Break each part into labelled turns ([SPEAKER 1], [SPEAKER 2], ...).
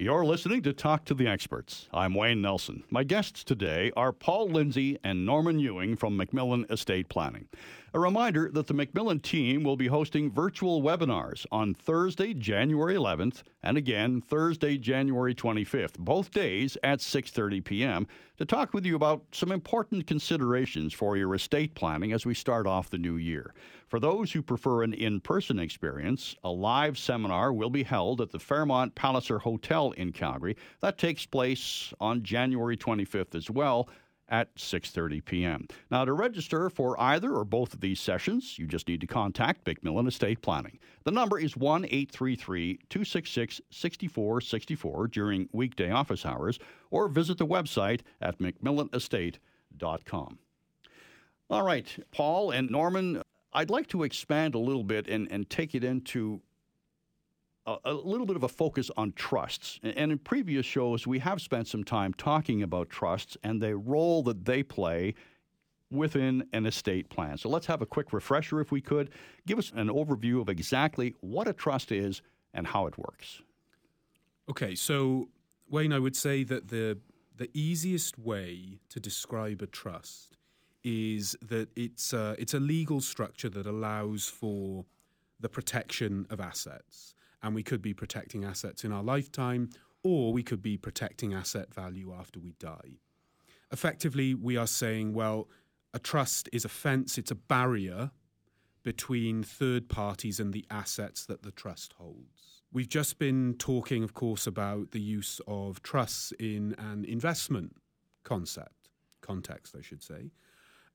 [SPEAKER 1] You're listening to Talk to the Experts. I'm Wayne Nelson. My guests today are Paul Lindsey and Norman Ewing from MacMillan Estate Planning. A reminder that the MacMillan team will be hosting virtual webinars on Thursday, January 11th, and again Thursday, January 25th, both days at 6:30 p.m. to talk with you about some important considerations for your estate planning as we start off the new year. For those who prefer an in-person experience, a live seminar will be held at the Fairmont Palliser Hotel in Calgary. That takes place on January 25th as well at 6:30 p.m. Now to register for either or both of these sessions, you just need to contact MacMillan Estate Planning. The number is 1-833-266-6464 during weekday office hours or visit the website at macmillanestate.com. All right, Paul and Norman, I'd like to expand a little bit and, and take it into a, little bit of a focus on trusts. And in previous shows, we have spent some time talking about trusts and the role that they play within an estate plan. So let's have a quick refresher, if we could. Give us an overview of exactly what a trust is and how it works.
[SPEAKER 2] Okay, so Wayne, I would say that the the easiest way to describe a trust is that it's a, it's a legal structure that allows for the protection of assets and we could be protecting assets in our lifetime, or we could be protecting asset value after we die. Effectively, we are saying, well, a trust is a fence, it's a barrier between third parties and the assets that the trust holds. We've just been talking, of course, about the use of trusts in an investment concept, context, I should say.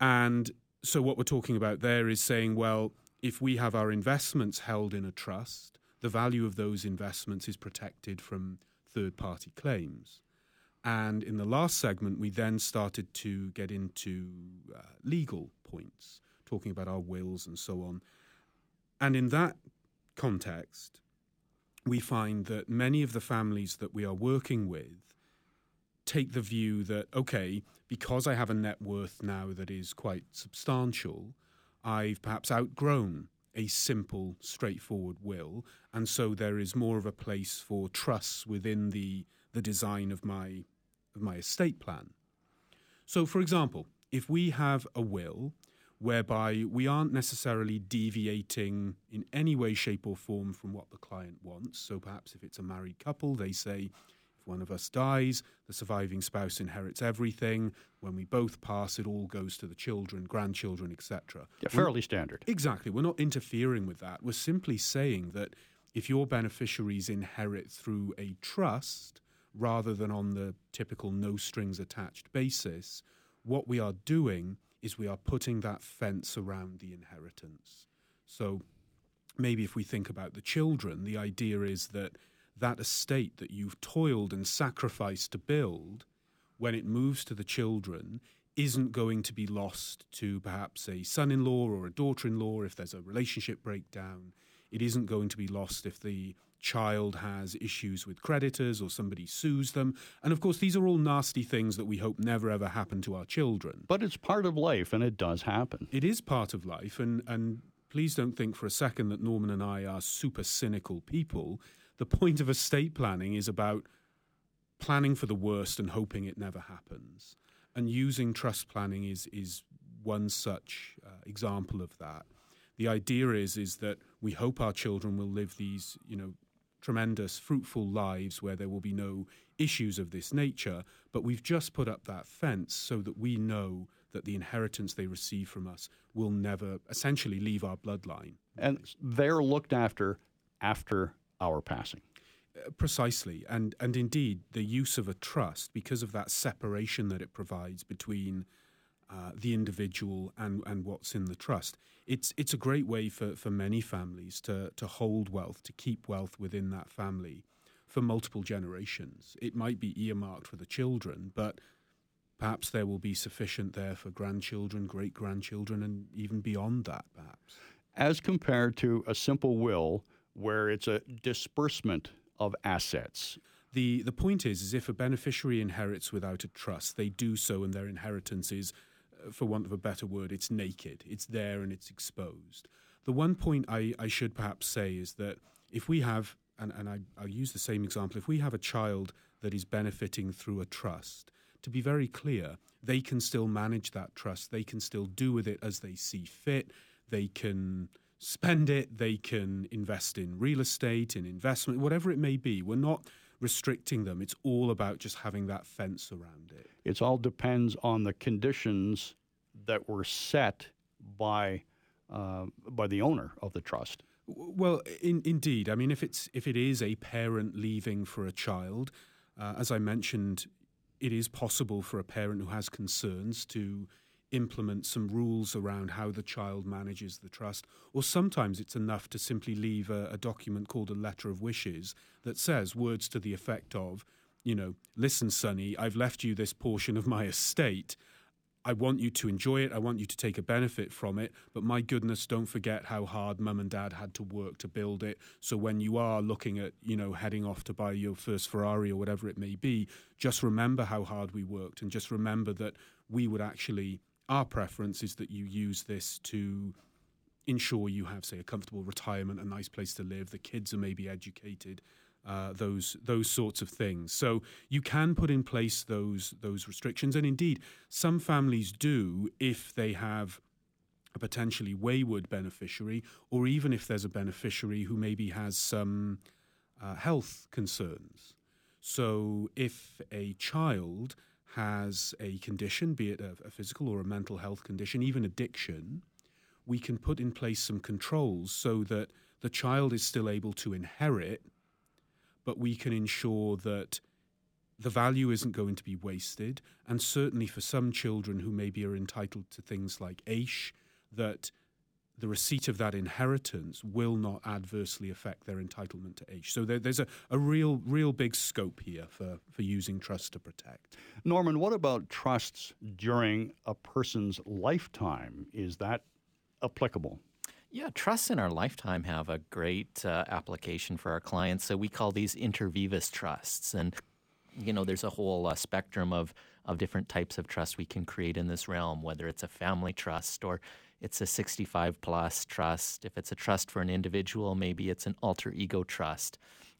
[SPEAKER 2] And so, what we're talking about there is saying, well, if we have our investments held in a trust, the value of those investments is protected from third party claims. And in the last segment, we then started to get into uh, legal points, talking about our wills and so on. And in that context, we find that many of the families that we are working with take the view that, okay, because I have a net worth now that is quite substantial, I've perhaps outgrown a simple, straightforward will, and so there is more of a place for trusts within the the design of my of my estate plan. So, for example, if we have a will whereby we aren't necessarily deviating in any way, shape, or form from what the client wants, so perhaps if it's a married couple, they say, if one of us dies, the surviving spouse inherits everything. When we both pass, it all goes to the children, grandchildren, etc.
[SPEAKER 1] Yeah, fairly we're, standard.
[SPEAKER 2] Exactly. We're not interfering with that. We're simply saying that if your beneficiaries inherit through a trust rather than on the typical no strings attached basis, what we are doing is we are putting that fence around the inheritance. So maybe if we think about the children, the idea is that that estate that you've toiled and sacrificed to build, when it moves to the children, isn't going to be lost to perhaps a son in law or a daughter in law if there's a relationship breakdown. It isn't going to be lost if the child has issues with creditors or somebody sues them. And of course, these are all nasty things that we hope never ever happen to our children.
[SPEAKER 1] But it's part of life and it does happen.
[SPEAKER 2] It is part of life. And, and please don't think for a second that Norman and I are super cynical people the point of estate planning is about planning for the worst and hoping it never happens. And using trust planning is is one such uh, example of that. The idea is is that we hope our children will live these, you know, tremendous fruitful lives where there will be no issues of this nature, but we've just put up that fence so that we know that the inheritance they receive from us will never essentially leave our bloodline.
[SPEAKER 1] And they're looked after after our passing.
[SPEAKER 2] Precisely, and and indeed, the use of a trust because of that separation that it provides between uh, the individual and and what's in the trust. It's it's a great way for for many families to to hold wealth, to keep wealth within that family for multiple generations. It might be earmarked for the children, but perhaps there will be sufficient there for grandchildren, great grandchildren, and even beyond that, perhaps.
[SPEAKER 1] As compared to a simple will where it's a disbursement of assets.
[SPEAKER 2] The, the point is, is if a beneficiary inherits without a trust, they do so and their inheritance is, uh, for want of a better word, it's naked. It's there and it's exposed. The one point I, I should perhaps say is that if we have and, and I, I'll use the same example. If we have a child that is benefiting through a trust, to be very clear, they can still manage that trust. They can still do with it as they see fit. They can spend it. They can invest in real estate, in investment, whatever it may be. We're not restricting them. It's all about just having that fence around it.
[SPEAKER 1] It all depends on the conditions that were set by uh, by the owner of the trust.
[SPEAKER 2] Well, in, indeed. I mean, if it's if it is a parent leaving for a child, uh, as I mentioned, it is possible for a parent who has concerns to implement some rules around how the child manages the trust. Or sometimes it's enough to simply leave a, a document called a letter of wishes that says words to the effect of, you know, listen, Sonny, I've left you this portion of my estate. I want you to enjoy it. I want you to take a benefit from it. But my goodness, don't forget how hard mum and dad had to work to build it. So when you are looking at, you know, heading off to buy your first Ferrari or whatever it may be, just remember how hard we worked and just remember that we would actually, our preference is that you use this to ensure you have, say, a comfortable retirement, a nice place to live, the kids are maybe educated, uh, those those sorts of things. So you can put in place those those restrictions, and indeed, some families do if they have a potentially wayward beneficiary, or even if there's a beneficiary who maybe has some uh, health concerns. So if a child has a condition, be it a, a physical or a mental health condition, even addiction, we can put in place some controls so that the child is still able to inherit but we can ensure that the value isn't going to be wasted. And certainly for some children who maybe are entitled to things like AISH, that the receipt of that inheritance will not adversely affect their entitlement to AISH. So there, there's a, a real, real big scope here for, for using trust to protect.
[SPEAKER 1] Norman, what about trusts during a person's lifetime? Is that applicable?
[SPEAKER 3] Yeah, trusts in our lifetime have a great uh, application for our clients. So we call these inter vivos trusts. And, you know, there's a whole uh, spectrum of, of different types of trusts we can create in this realm, whether it's a family trust or it's a 65 plus trust. If it's a trust for an individual, maybe it's an alter ego trust.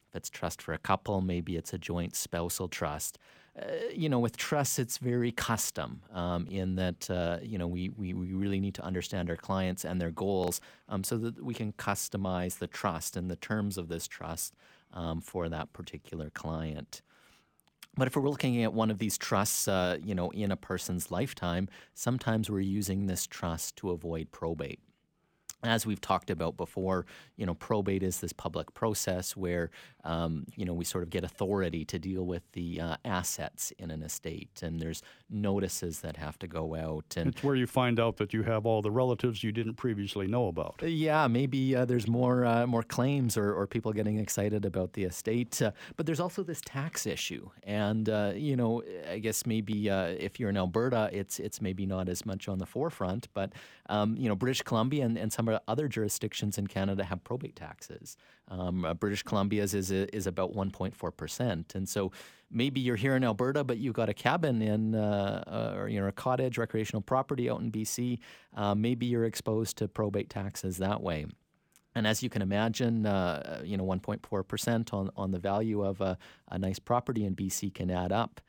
[SPEAKER 3] If it's trust for a couple, maybe it's a joint spousal trust. Uh, you know, with trust, it's very custom um, in that, uh, you know, we, we, we really need to understand our clients and their goals um, so that we can customize the trust and the terms of this trust um, for that particular client. But if we're looking at one of these trusts, uh, you know, in a person's lifetime, sometimes we're using this trust to avoid probate as we've talked about before, you know, probate is this public process where, um, you know, we sort of get authority to deal with the uh, assets in an estate, and there's notices that have to go out. And
[SPEAKER 1] it's where you find out that you have all the relatives you didn't previously know about.
[SPEAKER 3] Uh, yeah, maybe uh, there's more uh, more claims or, or people getting excited about the estate, uh, but there's also this tax issue, and uh, you know, I guess maybe if you're in Alberta, it's it's maybe not as much on the forefront, but um, you know, British Columbia and, and some other jurisdictions in Canada have probate taxes. Um, uh, British Columbia's is is about 1.4 percent, and so maybe you're here in Alberta, but you've got a cabin in uh, uh, or you know a cottage recreational property out in BC. Uh, maybe you're exposed to probate taxes that way. And as you can imagine, uh, you know, 1.4 percent on on the value of a, a nice property in BC can add up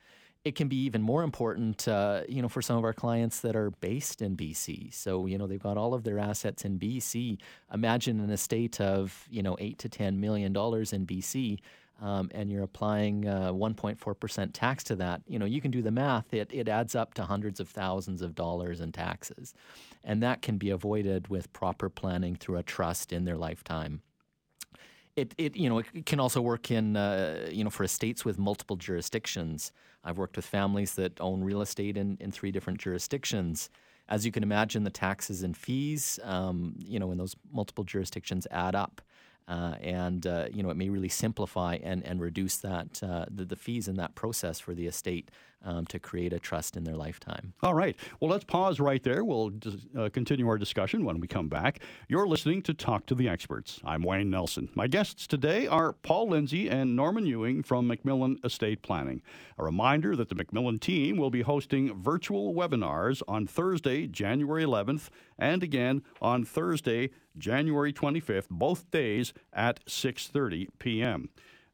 [SPEAKER 3] it can be even more important, uh, you know, for some of our clients that are based in BC. So, you know, they've got all of their assets in BC. Imagine an estate of, you know, eight to ten million dollars in BC, um, and you're applying uh, 1.4 percent tax to that. You know, you can do the math. It it adds up to hundreds of thousands of dollars in taxes, and that can be avoided with proper planning through a trust in their lifetime it, it you know it can also work in uh, you know for estates with multiple jurisdictions. I've worked with families that own real estate in, in three different jurisdictions. As you can imagine, the taxes and fees, um, you know, in those multiple jurisdictions add up. Uh, and uh, you know it may really simplify and, and reduce that uh, the, the, fees in that process for the estate um, to create a trust in their lifetime.
[SPEAKER 1] All right. Well, let's pause right there. We'll uh, continue our discussion when we come back. You're listening to Talk to the Experts. I'm Wayne Nelson. My guests today are Paul Lindsey and Norman Ewing from MacMillan Estate Planning. A reminder that the MacMillan team will be hosting virtual webinars on Thursday, January 11th, and again on Thursday, January 25th, both days at 6:30 p.m.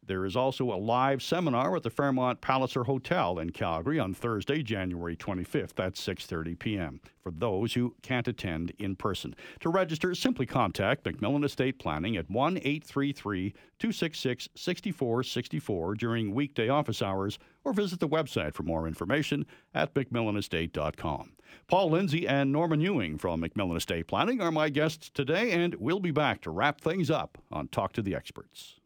[SPEAKER 1] There is also a live seminar at the Fairmont Palliser Hotel in Calgary on Thursday, January 25th at 6:30 p.m. for those who can't attend in person. To register, simply contact MacMillan Estate Planning at 1-833-266-6464 during weekday office hours or visit the website for more information at macmillanestate.com. Paul Lindsey and Norman Ewing from MacMillan Estate Planning are my guests today and we'll be back to wrap things up on Talk to the Experts.